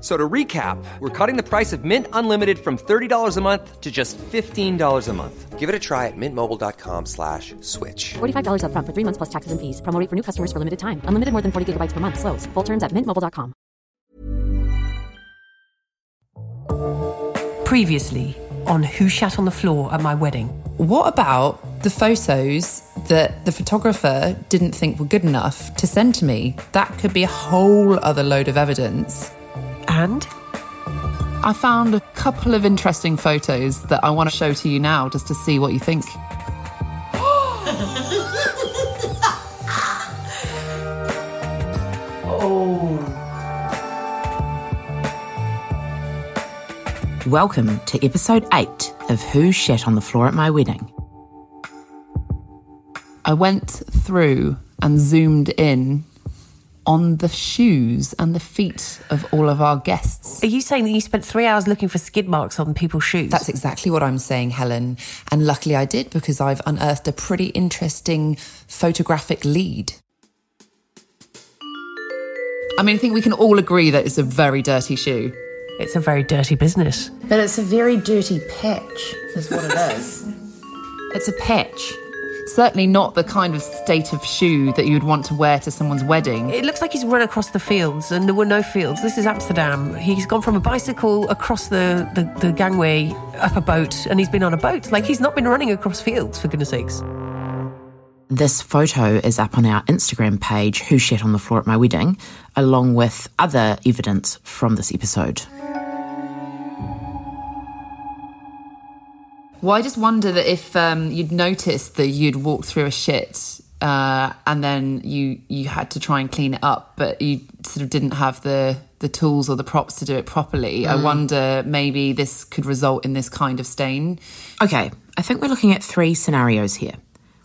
So to recap, we're cutting the price of Mint Unlimited from $30 a month to just $15 a month. Give it a try at mintmobile.com slash switch. $45 upfront for three months plus taxes and fees. Promo rate for new customers for limited time. Unlimited more than 40 gigabytes per month. Slows. Full terms at mintmobile.com. Previously on Who Shat on the Floor at My Wedding. What about the photos that the photographer didn't think were good enough to send to me? That could be a whole other load of evidence. And I found a couple of interesting photos that I want to show to you now just to see what you think. oh. Welcome to episode 8 of Who Shat on the Floor at My Wedding. I went through and zoomed in on the shoes and the feet of all of our guests. are you saying that you spent three hours looking for skid marks on people's shoes? That's exactly what I'm saying, Helen. And luckily I did because I've unearthed a pretty interesting photographic lead. I mean, I think we can all agree that it's a very dirty shoe. it's a very dirty business. But it's a very dirty patch, is what it is. it's a patch. Certainly not the kind of state of shoe that you'd want to wear to someone's wedding. It looks like he's run across the fields and there were no fields. This is Amsterdam. He's gone from a bicycle across the, the, the gangway up a boat and he's been on a boat. Like he's not been running across fields, for goodness sakes. This photo is up on our Instagram page, Who Shat on the Floor at My Wedding, along with other evidence from this episode. Well, I just wonder that if um, you'd noticed that you'd walked through a shit uh, and then you you had to try and clean it up, but you sort of didn't have the the tools or the props to do it properly. I wonder maybe this could result in this kind of stain. Okay, I think we're looking at three scenarios here.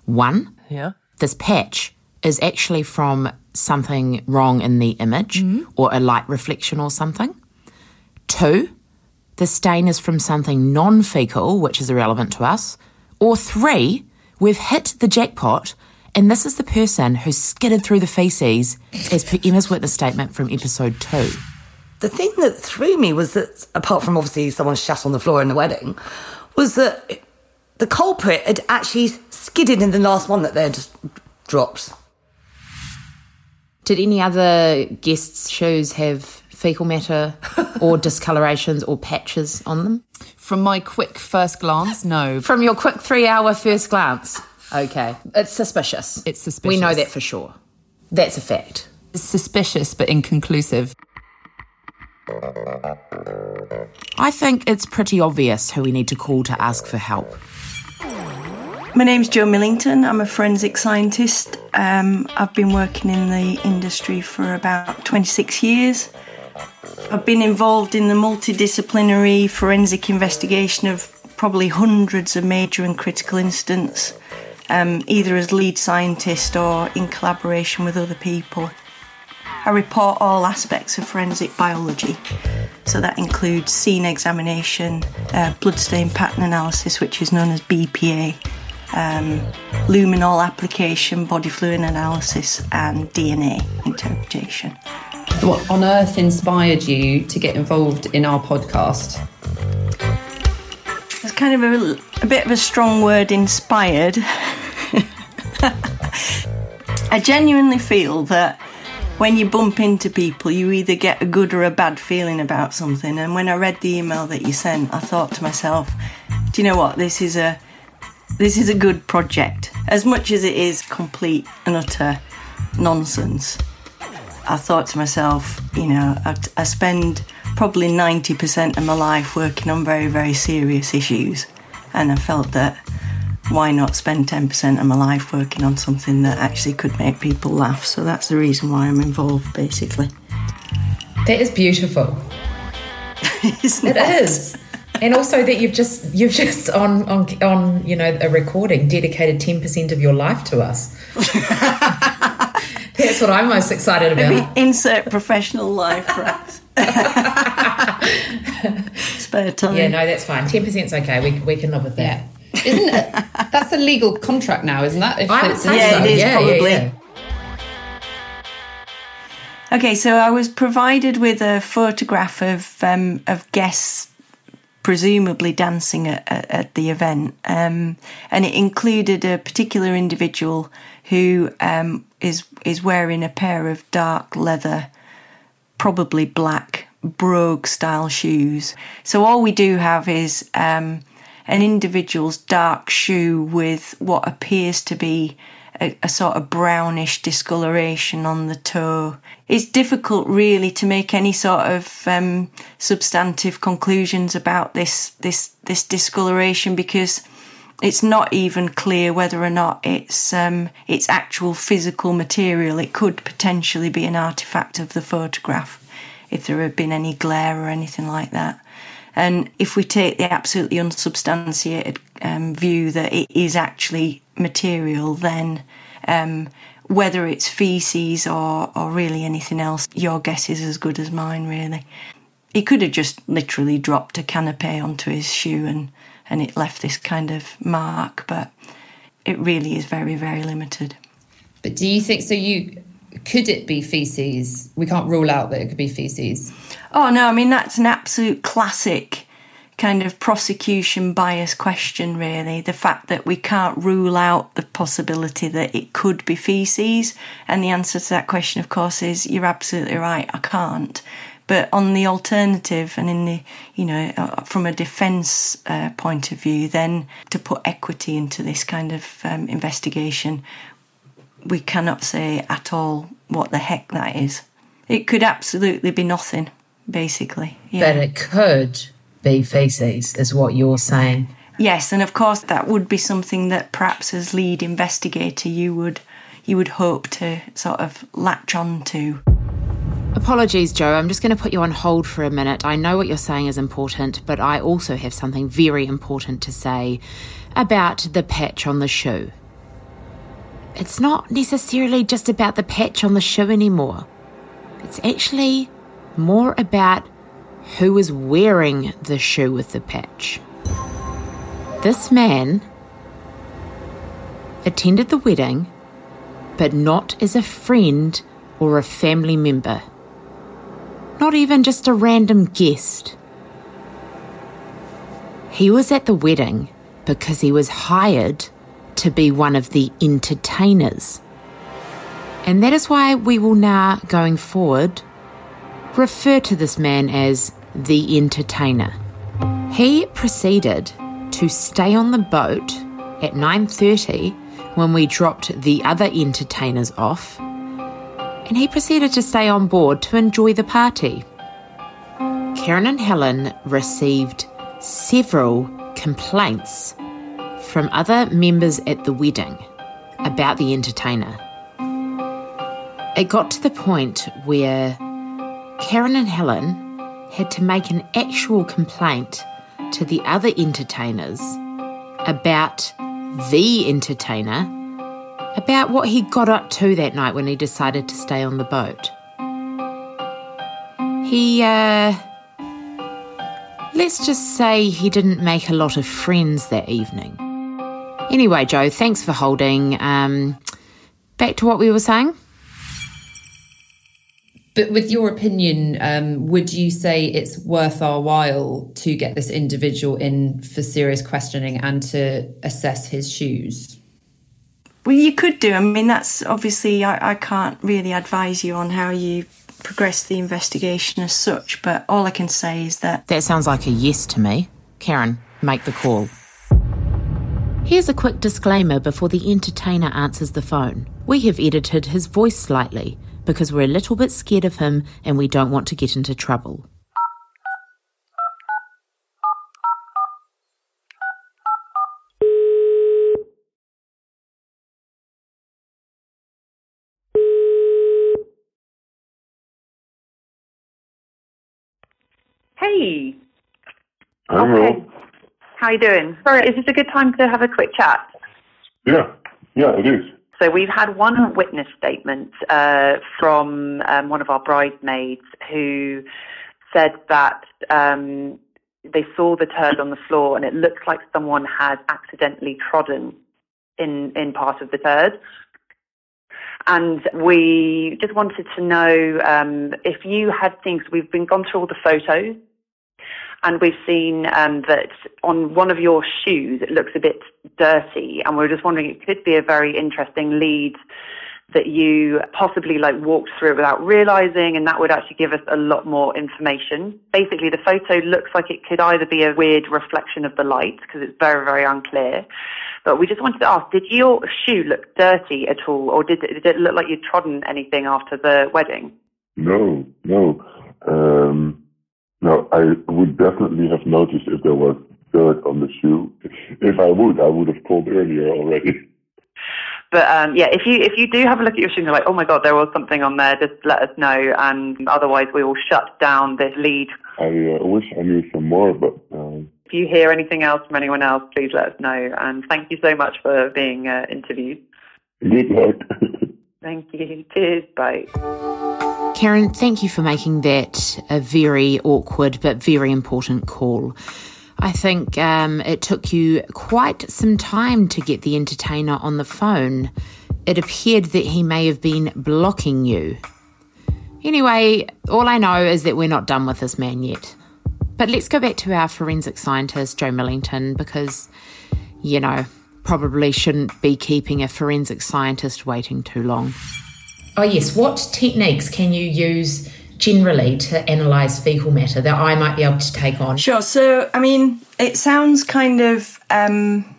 One, Yeah. this patch is actually from something wrong in the image or a light reflection or something. Two, the stain is from something non fecal, which is irrelevant to us. Or three, we've hit the jackpot and this is the person who skidded through the feces as per Emma's witness statement from episode two. the thing that threw me was that, apart from obviously someone shat on the floor in the wedding, was that the culprit had actually skidded in the last one that they'd dropped. Did any other guests' shoes have fecal matter or discolorations or patches on them? From my quick first glance, no. From your quick three hour first glance. Okay. It's suspicious. It's suspicious. We know that for sure. That's a fact. It's suspicious but inconclusive. I think it's pretty obvious who we need to call to ask for help. My name's Jo Millington. I'm a forensic scientist. Um, I've been working in the industry for about 26 years. I've been involved in the multidisciplinary forensic investigation of probably hundreds of major and critical incidents, um, either as lead scientist or in collaboration with other people. I report all aspects of forensic biology. So that includes scene examination, uh, bloodstain pattern analysis, which is known as BPA, um, luminol application, body fluid analysis, and DNA interpretation. What on earth inspired you to get involved in our podcast? It's kind of a, a bit of a strong word, inspired. I genuinely feel that when you bump into people, you either get a good or a bad feeling about something. And when I read the email that you sent, I thought to myself, "Do you know what? This is a this is a good project. As much as it is complete and utter nonsense, I thought to myself, you know, I, I spend probably 90% of my life working on very, very serious issues. And I felt that why not spend 10% of my life working on something that actually could make people laugh? So that's the reason why I'm involved, basically. That is beautiful. Isn't It is. And also that you've just you've just on on on you know a recording dedicated ten percent of your life to us. That's what I'm most excited about. Maybe insert professional life, perhaps. Spare time. Yeah, no, that's fine. Ten percent's okay. We we can live with that. Isn't it? That's a legal contract now, isn't that? If I would it's- say Yeah, so. it is, yeah, yeah, probably. yeah. Okay, so I was provided with a photograph of um, of guests presumably dancing at, at, at the event, um, and it included a particular individual who um, is is wearing a pair of dark leather, probably black brogue style shoes. So all we do have is um, an individual's dark shoe with what appears to be a, a sort of brownish discoloration on the toe. It's difficult, really, to make any sort of um, substantive conclusions about this this this discoloration because it's not even clear whether or not it's um, it's actual physical material. It could potentially be an artifact of the photograph if there had been any glare or anything like that. And if we take the absolutely unsubstantiated um, view that it is actually material, then um, whether it's feces or, or really anything else, your guess is as good as mine, really. He could have just literally dropped a canapé onto his shoe and, and it left this kind of mark, but it really is very, very limited. But do you think so? You could it be feces? We can't rule out that it could be feces. Oh no, I mean that's an absolute classic kind of prosecution bias question really. The fact that we can't rule out the possibility that it could be feces and the answer to that question of course is you're absolutely right, I can't. But on the alternative and in the, you know, uh, from a defence uh, point of view, then to put equity into this kind of um, investigation, we cannot say at all what the heck that is. It could absolutely be nothing, basically. Yeah. But it could be feces, is what you're saying. Yes, and of course that would be something that perhaps as lead investigator you would you would hope to sort of latch on to. Apologies, Jo. I'm just going to put you on hold for a minute. I know what you're saying is important, but I also have something very important to say about the patch on the shoe. It's not necessarily just about the patch on the shoe anymore. It's actually more about who is wearing the shoe with the patch. This man attended the wedding, but not as a friend or a family member. Not even just a random guest. He was at the wedding because he was hired to be one of the entertainers. And that is why we will now, going forward, refer to this man as the entertainer. He proceeded to stay on the boat at 9:30 when we dropped the other entertainers off, and he proceeded to stay on board to enjoy the party. Karen and Helen received several complaints from other members at the wedding about the entertainer. It got to the point where Karen and Helen had to make an actual complaint to the other entertainers about the entertainer about what he got up to that night when he decided to stay on the boat. He, uh, let's just say he didn't make a lot of friends that evening. Anyway, Jo, thanks for holding. Um, back to what we were saying. But with your opinion, um, would you say it's worth our while to get this individual in for serious questioning and to assess his shoes? Well, you could do. I mean, that's obviously, I, I can't really advise you on how you progress the investigation as such, but all I can say is that That sounds like a yes to me. Karen, make the call. Here's a quick disclaimer before the entertainer answers the phone. We have edited his voice slightly because we're a little bit scared of him and we don't want to get into trouble. Hey. Hello. Okay. How are you doing? Sorry, is this a good time to have a quick chat? Yeah, yeah, it is. So we've had one witness statement uh, from um, one of our bridesmaids who said that um, they saw the turd on the floor and it looked like someone had accidentally trodden in in part of the turd. And we just wanted to know um, if you had things. We've been gone through all the photos, and we've seen um, that on one of your shoes it looks a bit dirty, and we're just wondering it could be a very interesting lead that you possibly like walked through without realizing, and that would actually give us a lot more information. Basically, the photo looks like it could either be a weird reflection of the light because it's very, very unclear. But we just wanted to ask: Did your shoe look dirty at all, or did it, did it look like you'd trodden anything after the wedding? No, no. Um, no, I would definitely have noticed if there was dirt on the shoe. If I would, I would have called earlier already. But um, yeah, if you if you do have a look at your shoe and you're like, oh my god, there was something on there, just let us know, and otherwise we will shut down this lead. I uh, wish I knew some more, but um, If you hear anything else from anyone else, please let us know. And thank you so much for being uh, interviewed. good luck. Thank you. Cheers. Bye. Karen, thank you for making that a very awkward but very important call. I think um, it took you quite some time to get the entertainer on the phone. It appeared that he may have been blocking you. Anyway, all I know is that we're not done with this man yet. But let's go back to our forensic scientist, Jo Millington, because, you know, probably shouldn't be keeping a forensic scientist waiting too long. Oh, yes. What techniques can you use generally to analyse fecal matter that I might be able to take on? Sure. So, I mean, it sounds kind of um,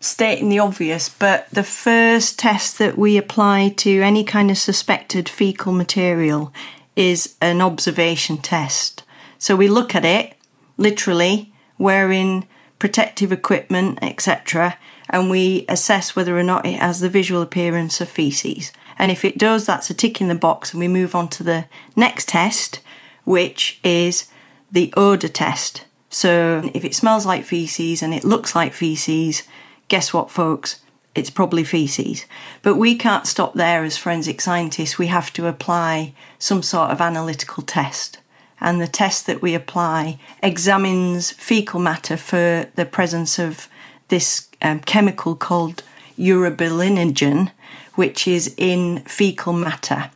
stating the obvious, but the first test that we apply to any kind of suspected fecal material is an observation test. So we look at it literally wearing protective equipment, etc., and we assess whether or not it has the visual appearance of feces. And if it does, that's a tick in the box, and we move on to the next test, which is the odour test. So if it smells like feces and it looks like feces, guess what, folks? It's probably feces. But we can't stop there as forensic scientists. We have to apply some sort of analytical test. And the test that we apply examines fecal matter for the presence of this um, chemical called urobilinogen, which is in fecal matter.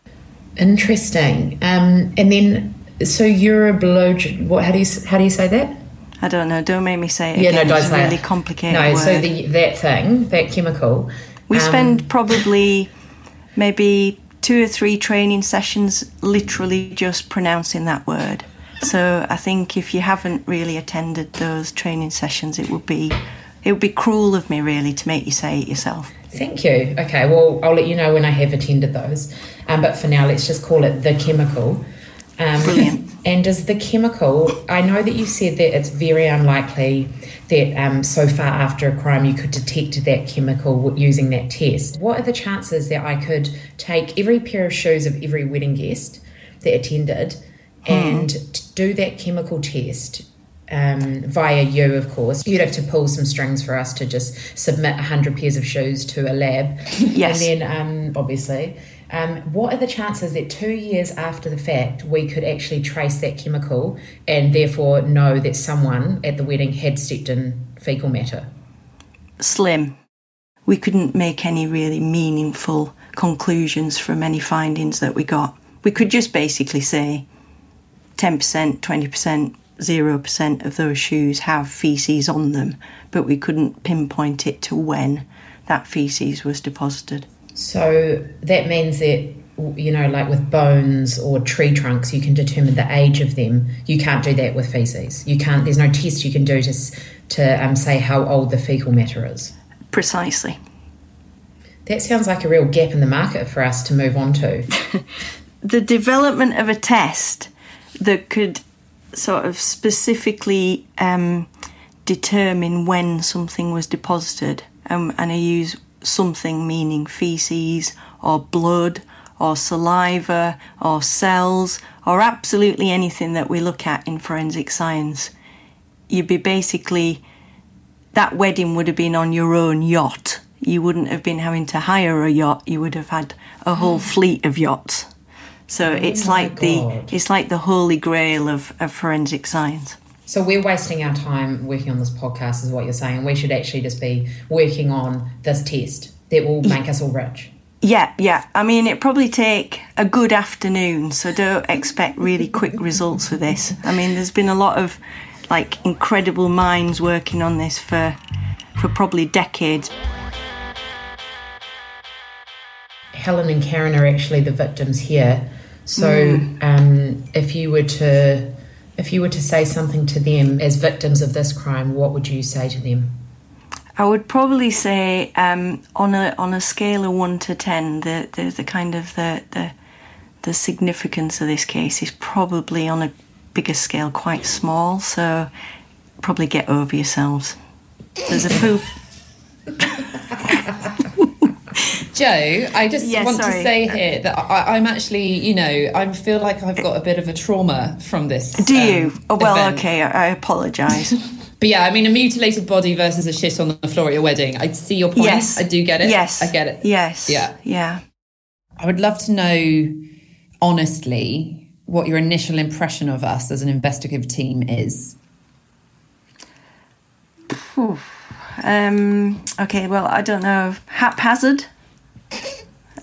Interesting. Um, and then, so uroblogen, what, how do you, how do you say that? I don't know. Don't make me say it Yeah, again. no, don't it's say a really it. complicated No, word. so the, that thing, that chemical. We um, spend probably maybe two or three training sessions literally just pronouncing that word. So I think if you haven't really attended those training sessions, it would be it would be cruel of me really to make you say it yourself. Thank you. Okay, well, I'll let you know when I have attended those. Um, but for now, let's just call it the chemical. Um, Brilliant. And does the chemical, I know that you said that it's very unlikely that um, so far after a crime you could detect that chemical using that test. What are the chances that I could take every pair of shoes of every wedding guest that attended and t- do that chemical test um, via you, of course. You'd have to pull some strings for us to just submit 100 pairs of shoes to a lab. Yes. And then, um, obviously, um, what are the chances that two years after the fact we could actually trace that chemical and therefore know that someone at the wedding had stepped in fecal matter? Slim. We couldn't make any really meaningful conclusions from any findings that we got. We could just basically say 10%, 20%, 0% of those shoes have feces on them, but we couldn't pinpoint it to when that feces was deposited. So that means that you know, like with bones or tree trunks, you can determine the age of them. You can't do that with feces. You can't. There's no test you can do to to um, say how old the fecal matter is. Precisely. That sounds like a real gap in the market for us to move on to. the development of a test that could sort of specifically um, determine when something was deposited, um, and I use something meaning feces or blood or saliva or cells or absolutely anything that we look at in forensic science, you'd be basically, that wedding would have been on your own yacht. You wouldn't have been having to hire a yacht, you would have had a whole fleet of yachts. So oh it's like the it's like the holy grail of, of forensic science. So we're wasting our time working on this podcast, is what you're saying. We should actually just be working on this test that will make us all rich. Yeah, yeah. I mean, it probably take a good afternoon, so don't expect really quick results for this. I mean, there's been a lot of like incredible minds working on this for for probably decades. Helen and Karen are actually the victims here. So Mm. um, if you were to if you were to say something to them as victims of this crime, what would you say to them? I would probably say um, on a on a scale of one to ten, the the, the kind of the, the the significance of this case is probably on a bigger scale quite small. So probably get over yourselves. There's a poop. Jo, I just Yeah, want sorry. to say here that I, I'm actually, you know, I feel like I've got a bit of a trauma from this. Do you? um, Oh well, event. okay. I, I apologise. But yeah, I mean, a mutilated body versus a shit on the floor at your wedding. I see your point. Yes. I do get it. Yes. I get it. yes. Yeah. Yeah. I would love to know, honestly, what your initial impression of us as an investigative team is. Um, okay, well, I don't know. Haphazard.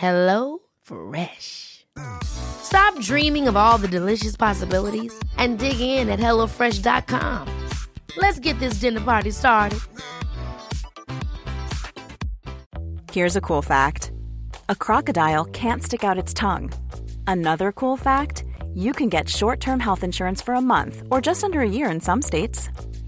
Hello Fresh. Stop dreaming of all the delicious possibilities and dig in at HelloFresh.com. Let's get this dinner party started. Here's a cool fact a crocodile can't stick out its tongue. Another cool fact you can get short term health insurance for a month or just under a year in some states.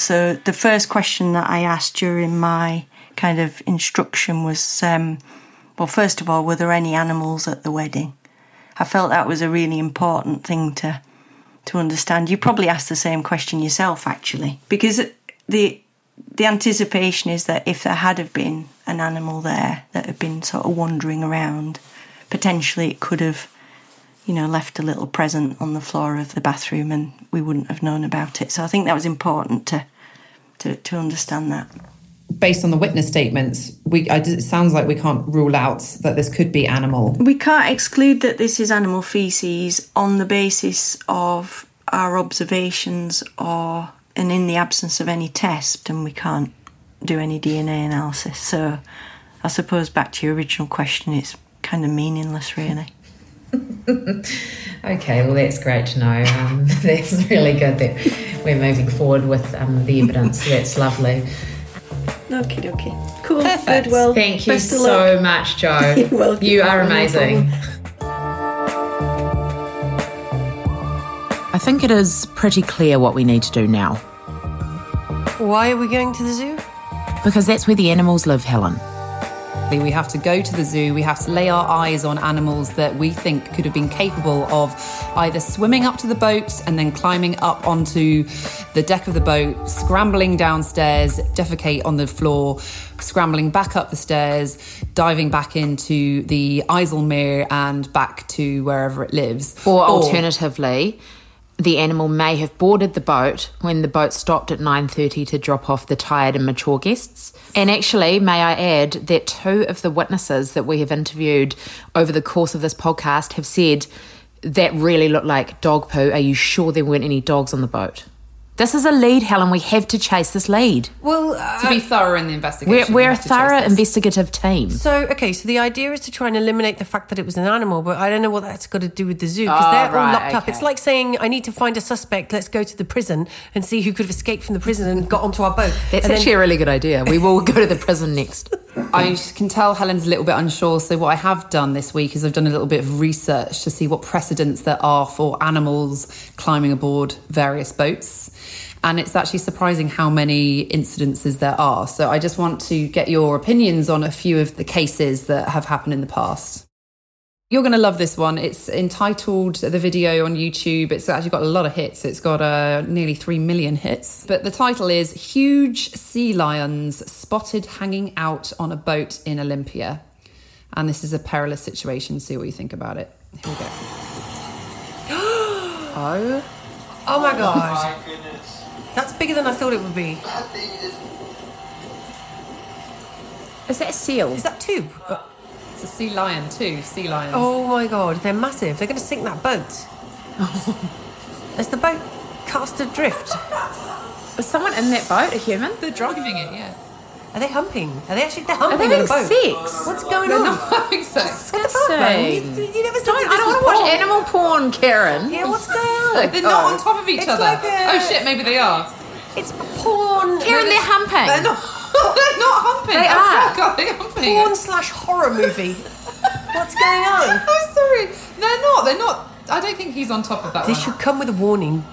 So the first question that I asked during my kind of instruction was, um, well, first of all, were there any animals at the wedding? I felt that was a really important thing to to understand. You probably asked the same question yourself, actually, because the the anticipation is that if there had have been an animal there that had been sort of wandering around, potentially it could have, you know, left a little present on the floor of the bathroom, and we wouldn't have known about it. So I think that was important to to, to understand that. Based on the witness statements, we I, it sounds like we can't rule out that this could be animal. We can't exclude that this is animal feces on the basis of our observations or and in the absence of any test and we can't do any DNA analysis. So I suppose back to your original question it's kind of meaningless really. Okay, well, that's great to know. Um, that's really good. That we're moving forward with um, the evidence. That's lovely. Okay, okay. Cool. Perfect. Good. Well, Thank you so luck. much, Jo. You're welcome. You are No amazing. I think it is pretty clear what we need to do now Why are we going to the zoo? because that's where the animals live, Helen. We have to go to the zoo, we have to lay our eyes on animals that we think could have been capable of either swimming up to the boat and then climbing up onto the deck of the boat, scrambling downstairs, defecate on the floor, scrambling back up the stairs, diving back into the IJsselmeer and back to wherever it lives. Or alternatively, the animal may have boarded the boat when the boat stopped at 9:30 to drop off the tired and mature guests. And actually, may I add that two of the witnesses that we have interviewed over the course of this podcast have said that really looked like dog poo. Are you sure there weren't any dogs on the boat? This is a lead, Helen. We have to chase this lead. Well, to be uh, thorough in the We're, investigation. we're we a have to chase thorough investigative team. So, okay, so the idea is to try and eliminate the fact that it was an animal, but I don't know what that's got to do with the zoo because Oh, they're all right, locked up. It's like saying, I need to find a suspect, let's go to the prison and see who could have escaped from the prison and got onto our boat. That's And then- actually a really good idea. We will go to the prison next. I can tell Helen's a little bit unsure. So, what I have done this week is I've done a little bit of research to see what precedents there are for animals climbing aboard various boats. And it's actually surprising how many incidences there are. So, I just want to get your opinions on a few of the cases that have happened in the past. You're going to love this one. It's entitled the video on YouTube. It's actually got a lot of hits. It's got uh, nearly 3 million hits. But the title is Huge Sea Lions Spotted Hanging Out on a Boat in Olympia. And this is a perilous situation. See what you think about it. Here we go. oh. Oh my god. That's bigger than I thought it would be. Is that a seal? Is that two? It's a sea lion, too. Sea lions. Oh my god, they're massive. They're going to sink that boat. Is the boat cast adrift? Is someone in that boat, a human? They're driving it, yeah. Are they humping? Are they actually they're Are humping they on the boat? having sex? What's going They're on? not having sex. What the fuck, man? You, you never said Don't, I don't want to watch animal porn, Karen. Yeah, what's going on? They're not on top of each It's other. like a- oh shit, maybe they are. It's porn. Karen, they're humping. They're not. they're not humping. They oh, are. fuck, are they humping? porn slash horror movie. What's going on? I'm sorry. They're not. They're not. I don't think he's on top of that This one. should come with a warning.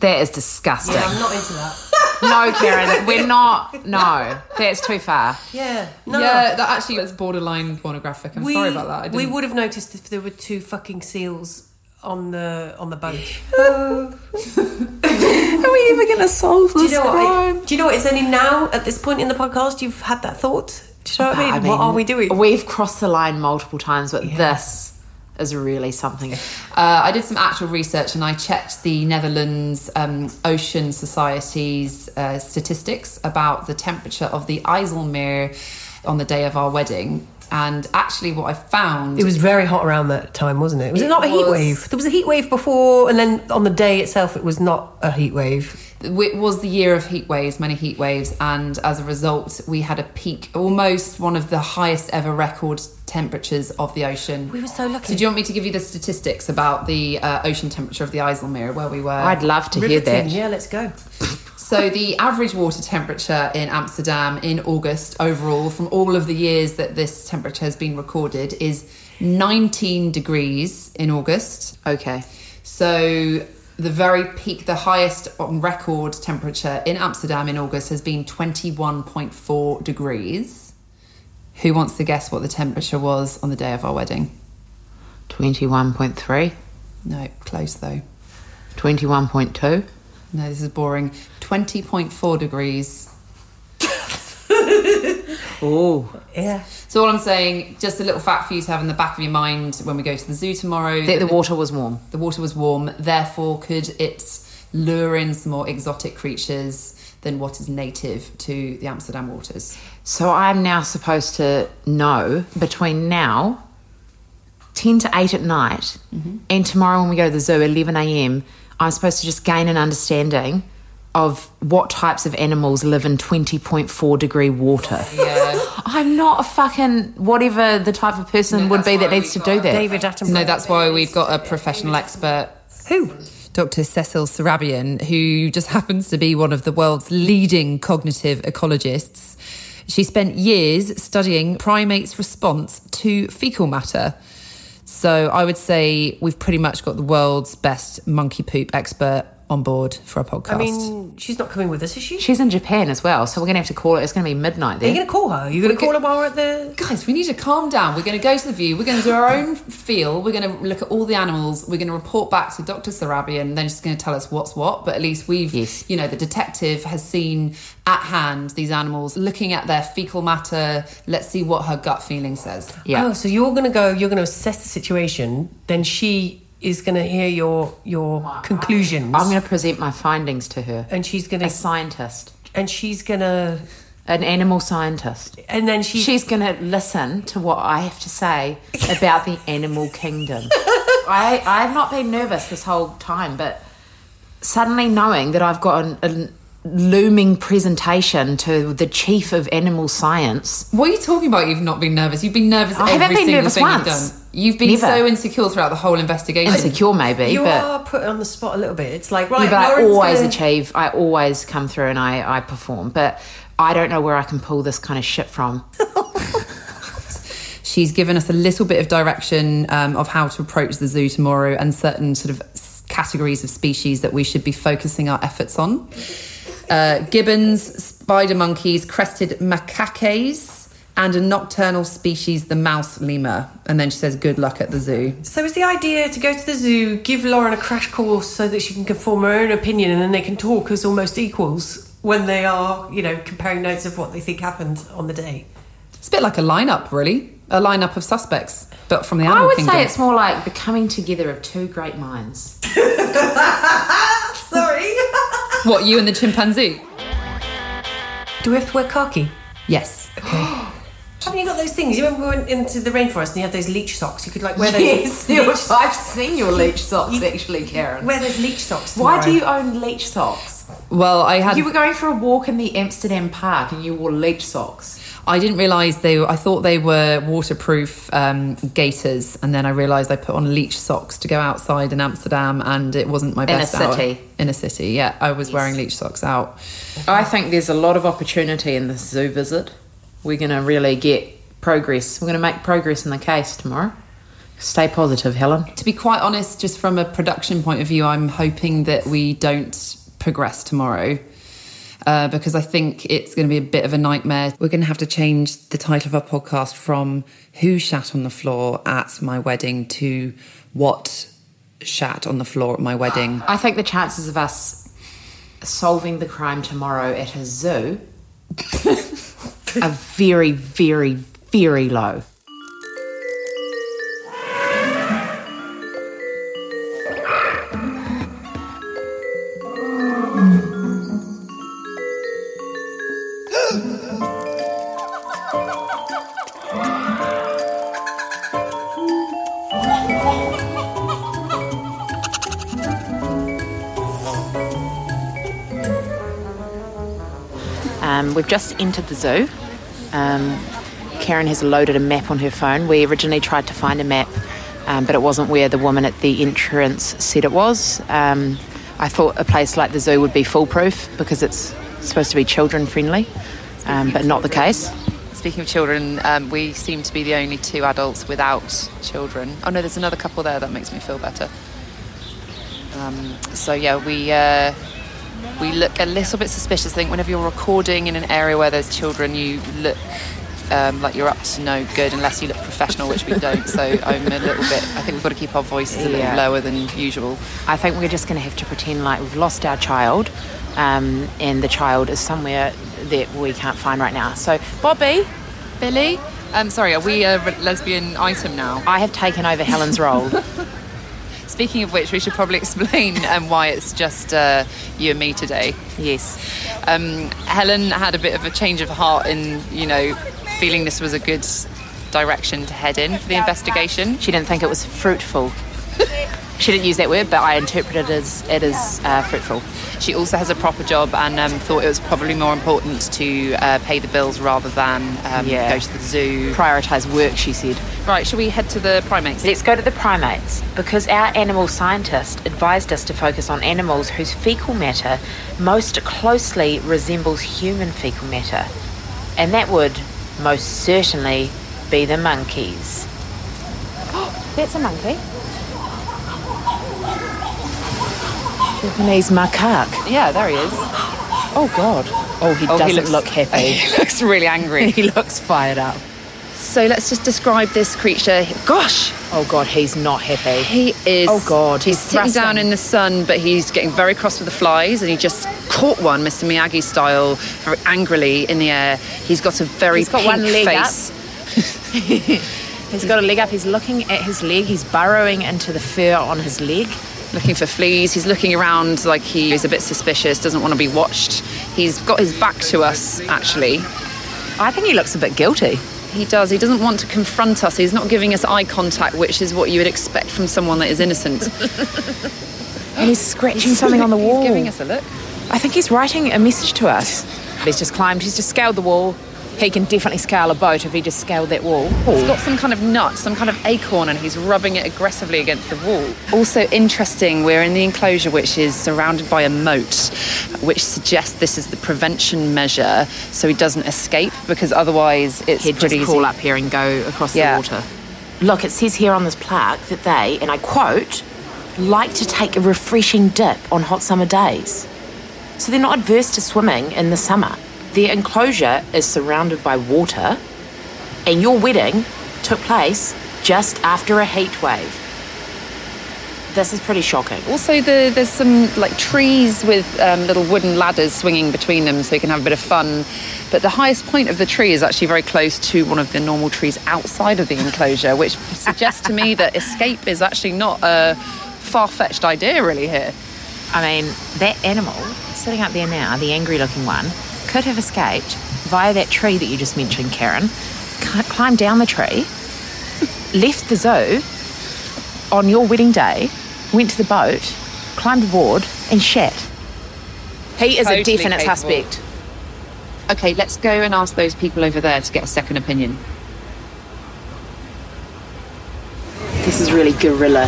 That is disgusting. Yeah, I'm not into that. no, Karen, we're not. No, that's too far. Yeah, no. Yeah, that actually is borderline pornographic. I'm we, sorry about that. I we didn't- would have noticed if there were two fucking seals on the on the boat. Are we ever going to solve Do this you know what? crime? I, do you know what? It's only now at this point in the podcast you've had that thought. Do you know what I mean? what are we doing? We've crossed the line multiple times, but this is really something. Uh, I did some actual research and I checked the Netherlands um, Ocean Society's uh, statistics about the temperature of the IJsselmeer on the day of our wedding. And actually, what I found It was very hot around that time, wasn't it? Was it, It not a heat was- wave? There was a heat wave before, and then on the day itself, it was not a heat wave. it was the year of heat waves, many heat waves, and as a result, we had a peak, almost one of the highest ever record temperatures of the ocean. We were so lucky. So, do you want me to give you the statistics about the uh, ocean temperature of the IJsselmeer where we were? I'd love to hear that. Yeah, let's go. So the average water temperature in Amsterdam in August overall from all of the years that this temperature has been recorded is 19 degrees in August. Okay. So the very peak, the highest on record temperature in Amsterdam in August has been 21.4 degrees. Who wants to guess what the temperature was on the day of our wedding? 21.3, No, close though. 21.2. No, this is boring. 20.4 degrees. Oh, Yeah. So all I'm saying, just a little fact for you to have in the back of your mind when we go to the zoo tomorrow. that the water was warm. the water was warm. Therefore, could it lure in some more exotic creatures than what is native to the Amsterdam waters? So I'm now supposed to know between now, 10 to 8 at night, mm-hmm. and tomorrow when we go to the zoo, 11 a.m., I'm supposed to just gain an understanding of what types of animals live in 20.4 degree water. Yeah. I'm not a fucking whatever the type of person No, would be that needs to do got that. David Attenborough. no, that's why we've got a professional expert. Who? Dr. Cécile Sarabian, who just happens to be one of the world's leading cognitive ecologists. She spent years studying primates' response to fecal matter. So I would say we've pretty much got the world's best monkey poop expert on board for our podcast. I mean, she's not coming with us, is she? She's in Japan as well, so we're going to have to call it. It's going to be midnight Are there. you going to call her? Are you going to call her while we're at the. Guys, we need to calm down. We're going to go to the view. We're going to do our own feel. We're going to look at all the animals. We're going to report back to Dr. Sarabian. And then she's going to tell us what's what. But at least we've, you know, the detective has seen at hand these animals, looking at their fecal matter. Let's see what her gut feeling says. Yeah. Oh, so you're going to go, you're going to assess the situation, then she is going to hear your your conclusions. I'm going to present my findings to her. And she's going to. A scientist. And she's going to. An animal scientist. And then she. She's going to listen to what I have to say about the animal kingdom. I, I've not been nervous this whole time, but suddenly knowing that I've got an, a looming presentation to the chief of animal science. What are you talking about? You've not been nervous. You've been nervous. I every haven't been single nervous thing once. You've been Never. so insecure throughout the whole investigation. Insecure, maybe, You but. are put on the spot a little bit. It's like, right, yeah, but I always gonna- achieve. I always come through and I, I perform. But I don't know where I can pull this kind of shit from. She's given us a little bit of direction um, of how to approach the zoo tomorrow and certain sort of categories of species that we should be focusing our efforts on. Uh, gibbons, spider monkeys, crested macaques, and a nocturnal species, the mouse lemur. And then she says, good luck at the zoo. So is the idea to go to the zoo, give Lauren a crash course so that she can form her own opinion and then they can talk as almost equals when they are, you know, comparing notes of what they think happened on the day? It's a bit like a lineup, really. A lineup of suspects, but from the other. I animal would kingdom. say it's more like the coming together of two great minds. Sorry. What, you and the chimpanzee? Do we have to wear khaki? Yes. Okay. Haven't you got those things? You remember we went into the rainforest and you had those leech socks? You could like wear those. Yes, leech- I've seen your leech socks actually, Karen. Wear those leech socks. Why do you own leech socks? Well, I had. You were going for a walk in the Amsterdam park and you wore leech socks. I didn't realise they. Were, I thought they were waterproof um, gaiters, and then I realised I put on leech socks to go outside in Amsterdam, and it wasn't my In a best hour. city. In a city, yeah, I was wearing leech socks out. I think there's a lot of opportunity in this zoo visit. We're going to really get progress. We're going to make progress in the case tomorrow. Stay positive, Helen. To be quite honest, just from a production point of view, I'm hoping that we don't progress tomorrow. Uh, because I think it's going to be a bit of a nightmare. We're going to have to change the title of our podcast from Who Shat on the Floor at My Wedding to What Shat on the Floor at My Wedding. I think the chances of us solving the crime tomorrow at a zoo are very, very, very low. Um, we've just entered the zoo. Um, Karen has loaded a map on her phone. We originally tried to find a map, um, but it wasn't where the woman at the entrance said it was. Um, I thought a place like the zoo would be foolproof because it's supposed to be children friendly, um, but not the case. Speaking of children, um, we seem to be the only two adults without children. Oh no, there's another couple there. That makes me feel better. Um, so yeah, we uh, we look a little bit suspicious. I think whenever you're recording in an area where there's children, you look um, like you're up to no good unless you look professional, which we don't. So I'm a little bit. I think we've got to keep our voices a little Yeah. lower than usual. I think we're just going to have to pretend like we've lost our child, um, and the child is somewhere that we can't find right now. So, Bobby, Billy, um, sorry, are we a lesbian item now? I have taken over Helen's role. Speaking of which, we should probably explain um, why it's just uh, you and me today. Yes. Um, Helen had a bit of a change of heart in, you know, feeling this was a good direction to head in for the investigation. She didn't think it was fruitful. She didn't use that word, but I interpret it as it is uh, fruitful. She also has a proper job and um, thought it was probably more important to uh, pay the bills rather than um, Yeah. go to the zoo. Prioritise work, she said. Right, shall we head to the primates? Let's go to the primates because our animal scientist advised us to focus on animals whose fecal matter most closely resembles human fecal matter. And that would most certainly be the monkeys. That's a monkey. Japanese macaque. Yeah, there he is. Oh God. Oh, he Oh, doesn't looks- look happy. he looks really angry. he looks fired up. So let's just describe this creature. Gosh, Oh God, he's not happy. he is. Oh, God, he's, he's sitting down in the sun, but he's getting very cross with the flies, and he just caught one, Mr. Miyagi style, very angrily in the air. He's got a very He's got pink one leg up. face. He's got a leg up. He's looking at his leg. He's burrowing into the fur on his leg. Looking for fleas. He's looking around like he is a bit suspicious, doesn't want to be watched. He's got his back to us, actually. I think he looks a bit guilty. He does. He doesn't want to confront us. He's not giving us eye contact, which is what you would expect from someone that is innocent. And he's scratching something on the wall. He's giving us a look. I think he's writing a message to us. He's just climbed. He's just scaled the wall. He can definitely scale a boat if he just scaled that wall. He's oh. got some kind of nut, some kind of acorn, and he's rubbing it aggressively against the wall. Also interesting, we're in the enclosure which is surrounded by a moat, which suggests this is the prevention measure so he doesn't escape because otherwise it's He'd just pretty easy. crawl up here and go across Yeah. the water. Look, it says here on this plaque that they, and I quote, like to take a refreshing dip on hot summer days. So they're not adverse to swimming in the summer. Their enclosure is surrounded by water, and your wedding took place just after a heat wave. This is pretty shocking. Also, the, there's some like trees with um, little wooden ladders swinging between them, so you can have a bit of fun. But the highest point of the tree is actually very close to one of the normal trees outside of the enclosure, which suggests to me that escape is actually not a far-fetched idea, really. Here, I mean, that animal sitting up there now, the angry looking one, could have escaped via that tree that you just mentioned, Karen, climbed down the tree, left the zoo on your wedding day, went to the boat, climbed aboard, and shat. He is a definite capable. suspect. okay, let's go and ask those people over there to get a second opinion. This is really guerrilla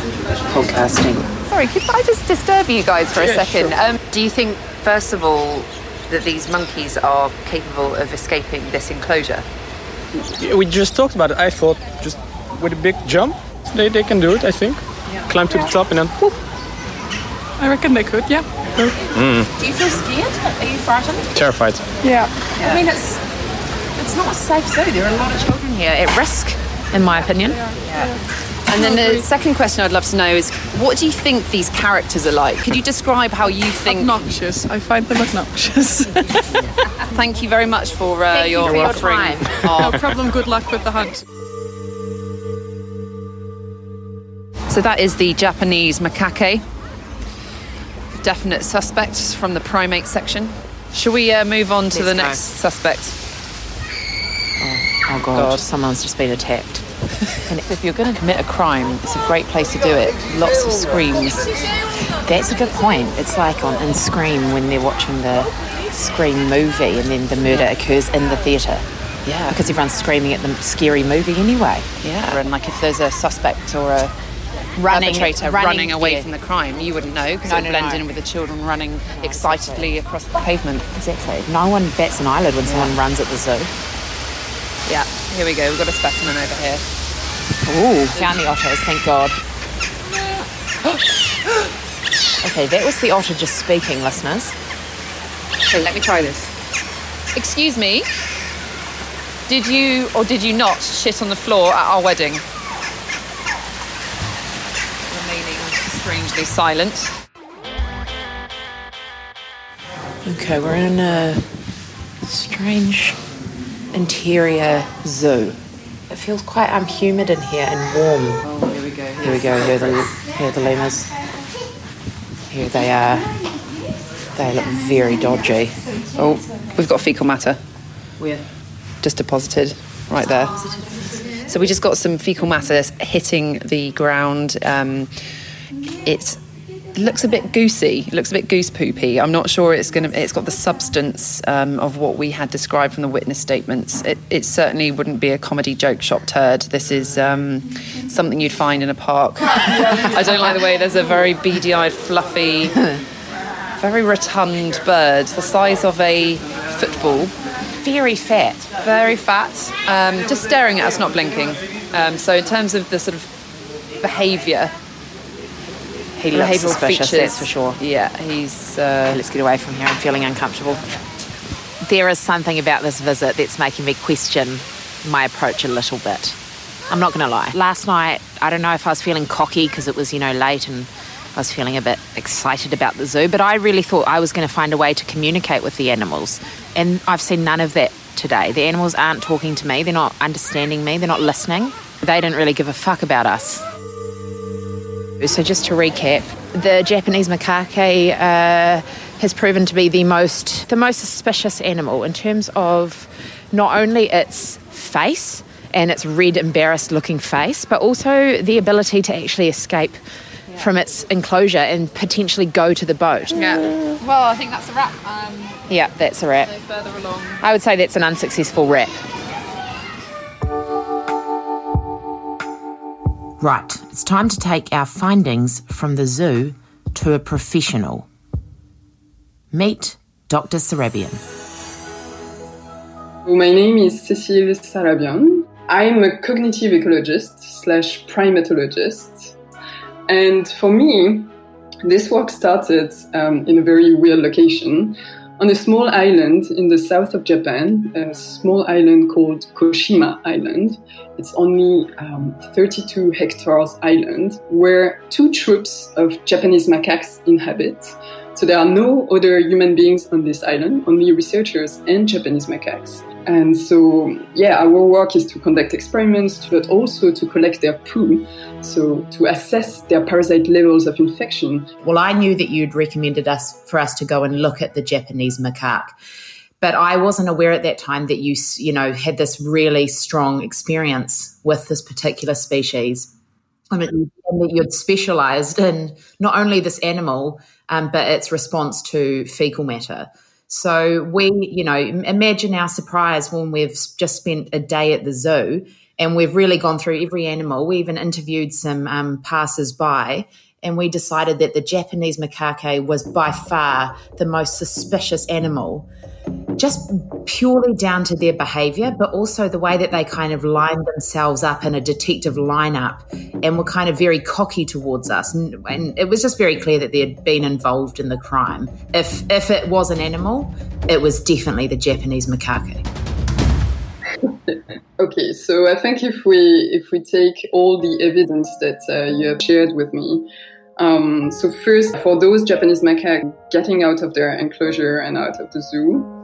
podcasting. Sorry, could I just disturb you guys for a Yeah, second? sure. Um, do you think, first of all, that these monkeys are capable of escaping this enclosure? We just talked about it. I thought just with a big jump, they, they can do it, I think. Climb to the top and then whoop. I reckon they could, yeah. Mm, Do you feel scared? Are you frightened? terrified. Yeah. I mean, it's it's not a safe zoo. There are a lot of children here at risk, in my opinion. And then the second question I'd love to know is, what do you think these characters are like? Could you describe how you think? Obnoxious. I find them obnoxious. Thank you very much for uh, Thank you your for your offering. time. No problem. Good luck with the hunt. So that is the Japanese macaque. Definite suspects from the primate section. Shall we uh, move on to Let's the go. next suspect? Oh God, someone's just been attacked. And if you're going to commit a crime, it's a great place to do it. Lots of screams. That's a good point. It's like on in Scream when they're watching the Scream movie and then the murder occurs in the theatre. Yeah. Because everyone's screaming at the scary movie anyway. Yeah, and like if there's a suspect or a Running- perpetrator running, running, away yeah. from the crime, you wouldn't know because No, it no, blend no. in with the children running excitedly across the pavement. Exactly. No one bats an eyelid when someone runs at the zoo. Yeah, here we go. We've got a specimen over here. Ooh, found the otters, thank God. okay, that was the otter just speaking, listeners. Okay, let me try this. Excuse me. Did you or did you not shit on the floor at our wedding? Remaining strangely silent. Okay, we're in a strange interior zoo. It feels quite um, humid in here and warm. Oh, here we go. Here we go. Here are the, here are the lemurs. Here they are. They look very dodgy. Oh, we've got fecal matter. Where? Just deposited right there. So we just got some fecal matter hitting the ground. Um, It's it looks a bit goosey. Looks a bit goose poopy. I'm not sure it's going to. It's got the substance um, of what we had described from the witness statements. It, it certainly wouldn't be a comedy joke shop turd. This is um, something you'd find in a park. I don't like the way there's a very beady-eyed, fluffy, very rotund bird, the size of a football. Very fat. Very fat. Um, just staring at us, not blinking. Um, so in terms of the sort of behaviour He looks behavioural suspicious, features. that's for sure. Yeah, he's. Uh, Let's get away from here. I'm feeling uncomfortable. There is something about this visit that's making me question my approach a little bit. I'm not going to lie. Last night, I don't know if I was feeling cocky because it was, you know, late and I was feeling a bit excited about the zoo, but I really thought I was going to find a way to communicate with the animals. And I've seen none of that today. The animals aren't talking to me, they're not understanding me, they're not listening. They didn't really give a fuck about us. So, just to recap, the Japanese macaque uh, has proven to be the most the most suspicious animal in terms of not only its face and its red, embarrassed-looking face, but also the ability to actually escape from its enclosure and potentially go to the boat. yeah. Well, I think that's a wrap. Um, Yeah, that's a wrap. no further along. I would say that's an unsuccessful wrap. Right, it's time to take our findings from the zoo to a professional. Meet Dr. Sarabian. My name is Cécile Sarabian. I'm a cognitive ecologist slash primatologist. And for me, this work started um, in a very weird location on a small island in the south of Japan, a small island called Koshima Island. It's only um, 32 hectares island where two troops of Japanese macaques inhabit. So there are no other human beings on this island, only researchers and Japanese macaques. And so, yeah, our work is to conduct experiments, but also to collect their poo, so to assess their parasite levels of infection. Well, I knew that you'd recommended us for us to go and look at the Japanese macaque. But I wasn't aware at that time that you, you know, had this really strong experience with this particular species. I mean, that you'd specialised in not only this animal, um, but its response to fecal matter. So we, you know, imagine our surprise when we've just spent a day at the zoo and we've really gone through every animal. We even interviewed some um, passers-by, and we decided that the Japanese macaque was by far the most suspicious animal just purely down to their behavior, but also the way that they kind of lined themselves up in a detective lineup and were kind of very cocky towards us. And, it was just very clear that they had been involved in the crime. If, if it was an animal, it was definitely the Japanese macaque. Okay, so I think if we if we take all the evidence that uh, you have shared with me, um, so first for those Japanese macaques getting out of their enclosure and out of the zoo,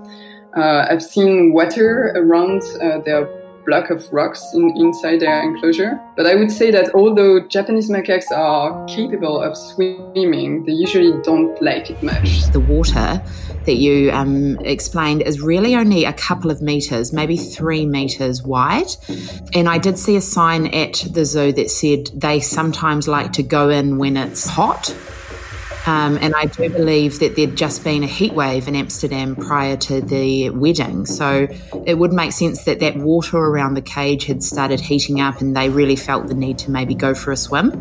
uh, I've seen water around uh, their block of rocks in, inside their enclosure. But I would say that although Japanese macaques are capable of swimming, they usually don't like it much. The water that you um, explained is really only a couple of meters, maybe three meters wide. And I did see a sign at the zoo that said they sometimes like to go in when it's hot. Um, and I do believe that there'd just been a heat wave in Amsterdam prior to the wedding. So it would make sense that that water around the cage had started heating up and they really felt the need to maybe go for a swim.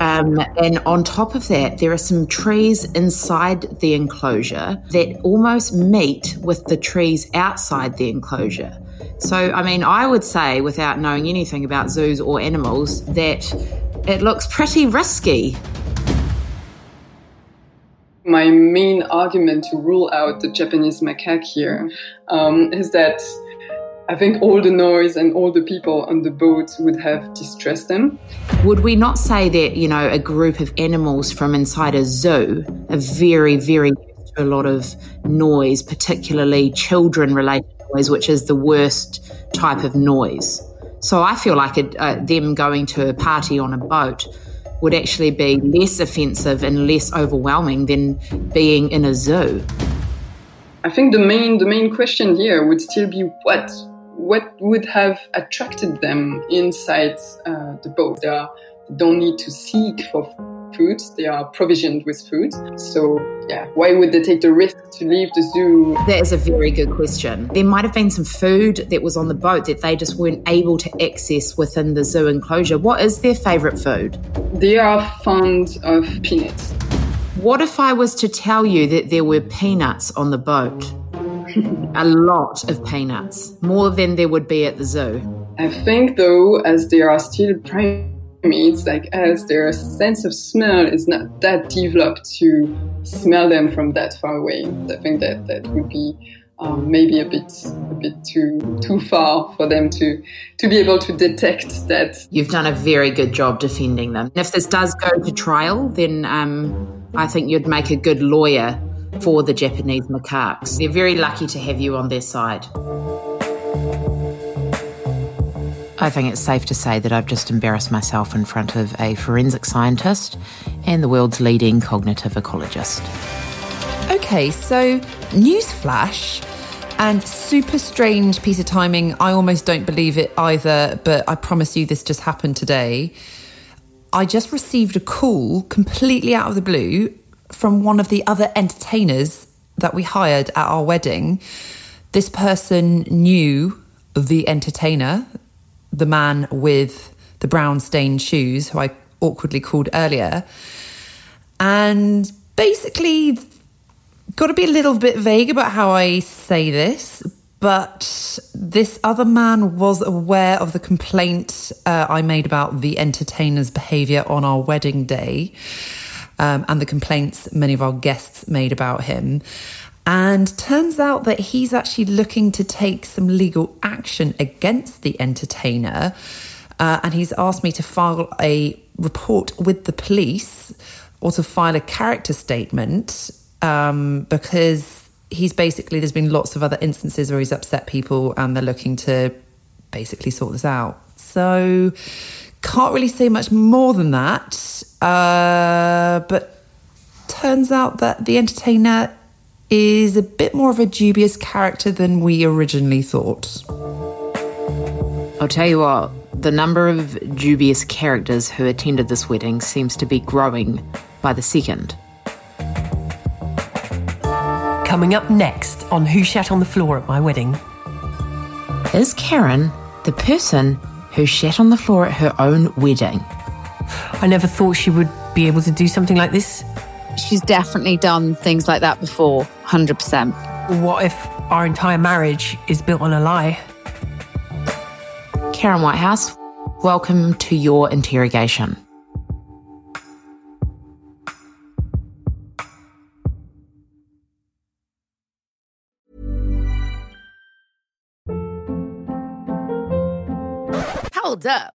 Um, and on top of that, there are some trees inside the enclosure that almost meet with the trees outside the enclosure. So, I mean, I would say, without knowing anything about zoos or animals, that it looks pretty risky. My main argument to rule out the Japanese macaque here um, is that I think all the noise and all the people on the boat would have distressed them. Would we not say that, you know, a group of animals from inside a zoo are very, very used to a lot of noise, particularly children related noise, which is the worst type of noise? So I feel like uh, them going to a party on a boat would actually be less offensive and less overwhelming than being in a zoo. I think the main the main question here would still be what what would have attracted them inside uh, the boat. They, are, they don't need to seek for food. They are provisioned with food. So, yeah, why would they take the risk to leave the zoo? That is a very good question. There might have been some food that was on the boat that they just weren't able to access within the zoo enclosure. What is their favourite food? They are fond of peanuts. What if I was to tell you that there were peanuts on the boat? a lot of peanuts, more than there would be at the zoo. I think, though, as they are still primates, like us, their sense of smell is not that developed to smell them from that far away. I think that that would be um, maybe a bit a bit too too far for them to to be able to detect that. You've done a very good job defending them. If this does go to trial, then um, I think you'd make a good lawyer for the Japanese macaques. They're very lucky to have you on their side. I think it's safe to say that I've just embarrassed myself in front of a forensic scientist and the world's leading cognitive ecologist. Okay, so newsflash and super strange piece of timing. I almost don't believe it either, but I promise you this just happened today. I just received a call completely out of the blue from one of the other entertainers that we hired at our wedding. This person knew the entertainer, the man with the brown stained shoes, who I awkwardly called earlier. And basically, got to be a little bit vague about how I say this, but this other man was aware of the complaint uh, I made about the entertainer's behaviour on our wedding day um, and the complaints many of our guests made about him. And turns out that he's actually looking to take some legal action against the entertainer. Uh, and he's asked me to file a report with the police or to file a character statement um, because he's basically, there's been lots of other instances where he's upset people and they're looking to basically sort this out. So, can't really say much more than that. Uh, but turns out that the entertainer is a bit more of a dubious character than we originally thought. I'll tell you what, the number of dubious characters who attended this wedding seems to be growing by the second. Coming up next on Who Shat on the Floor at My Wedding. Is Karen the person who shat on the floor at her own wedding? I never thought she would be able to do something like this. She's definitely done things like that before, 100%. What if our entire marriage is built on a lie? Karen Whitehouse, welcome to your interrogation. Hold up.